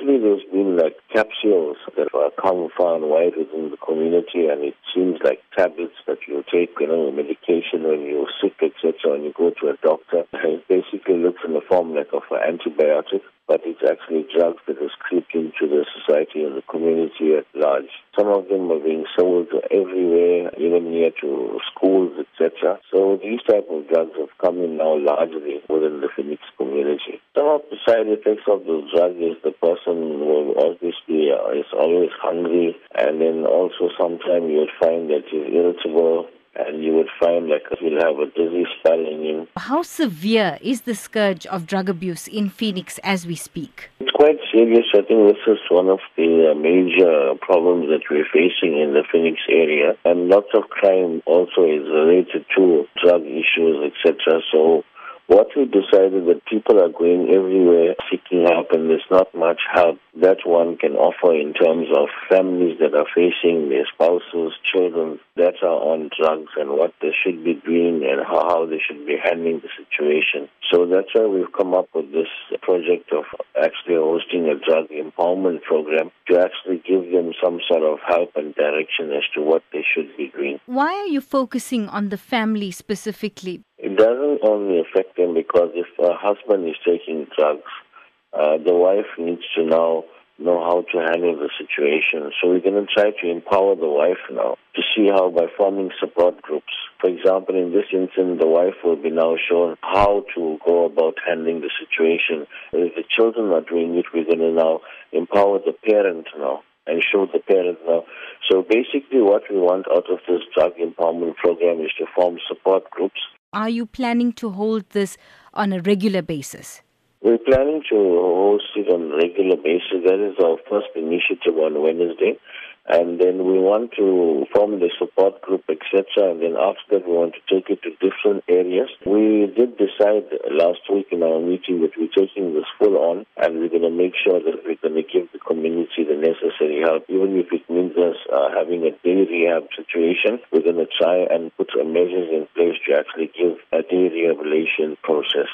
lately there's been like capsules that are come far and wide within the community, and it seems like tablets that you take, you know, medication when you're sick, etc., when you go to a doctor. It basically looks in the form like of an antibiotic, but it's actually drugs that has creeped into the society and the community at large. Some of them are being sold everywhere, even near to schools, etc. So these type of drugs have come in now largely within the Phoenix community. Some of the side effects of the drug is the person will obviously uh, is always hungry, and then also sometimes you would find that he's irritable and you would find like he'll have a dizzy spell in him. How severe is the scourge of drug abuse in Phoenix as we speak? It's quite serious. I think this is one of the uh, major problems that we're facing in the Phoenix area, and lots of crime also is related to drug issues, etc. So we decided that people are going everywhere seeking help and there's not much help that one can offer in terms of families that are facing their spouses, children that are on drugs and what they should be doing and how they should be handling the situation. So that's why we've come up with this project of actually hosting a drug empowerment program to actually give them some sort of help and direction as to what they should be doing. Why are you focusing on the family specifically? It doesn't only affect them because if a husband is taking drugs, uh, the wife needs to now know how to handle the situation. So we're going to try to empower the wife now to see how by forming support groups. For example, in this instance, the wife will be now shown how to go about handling the situation. If the children are doing it, we're going to now empower the parent now and show the parent now. So basically what we want out of this drug empowerment program is to form support groups are you planning to hold this on a regular basis? We're planning to host it on a regular basis. That is our first initiative on Wednesday. And then we want to form the support group, etc. And then after that, we want to take it to different areas. We did decide last week in our meeting that we're taking this full on and we're going to make sure that we're going to give the community the necessary help, even if it means us uh, having a day rehab situation. We're going to try and put measures in place to actually give a day rehabilitation process.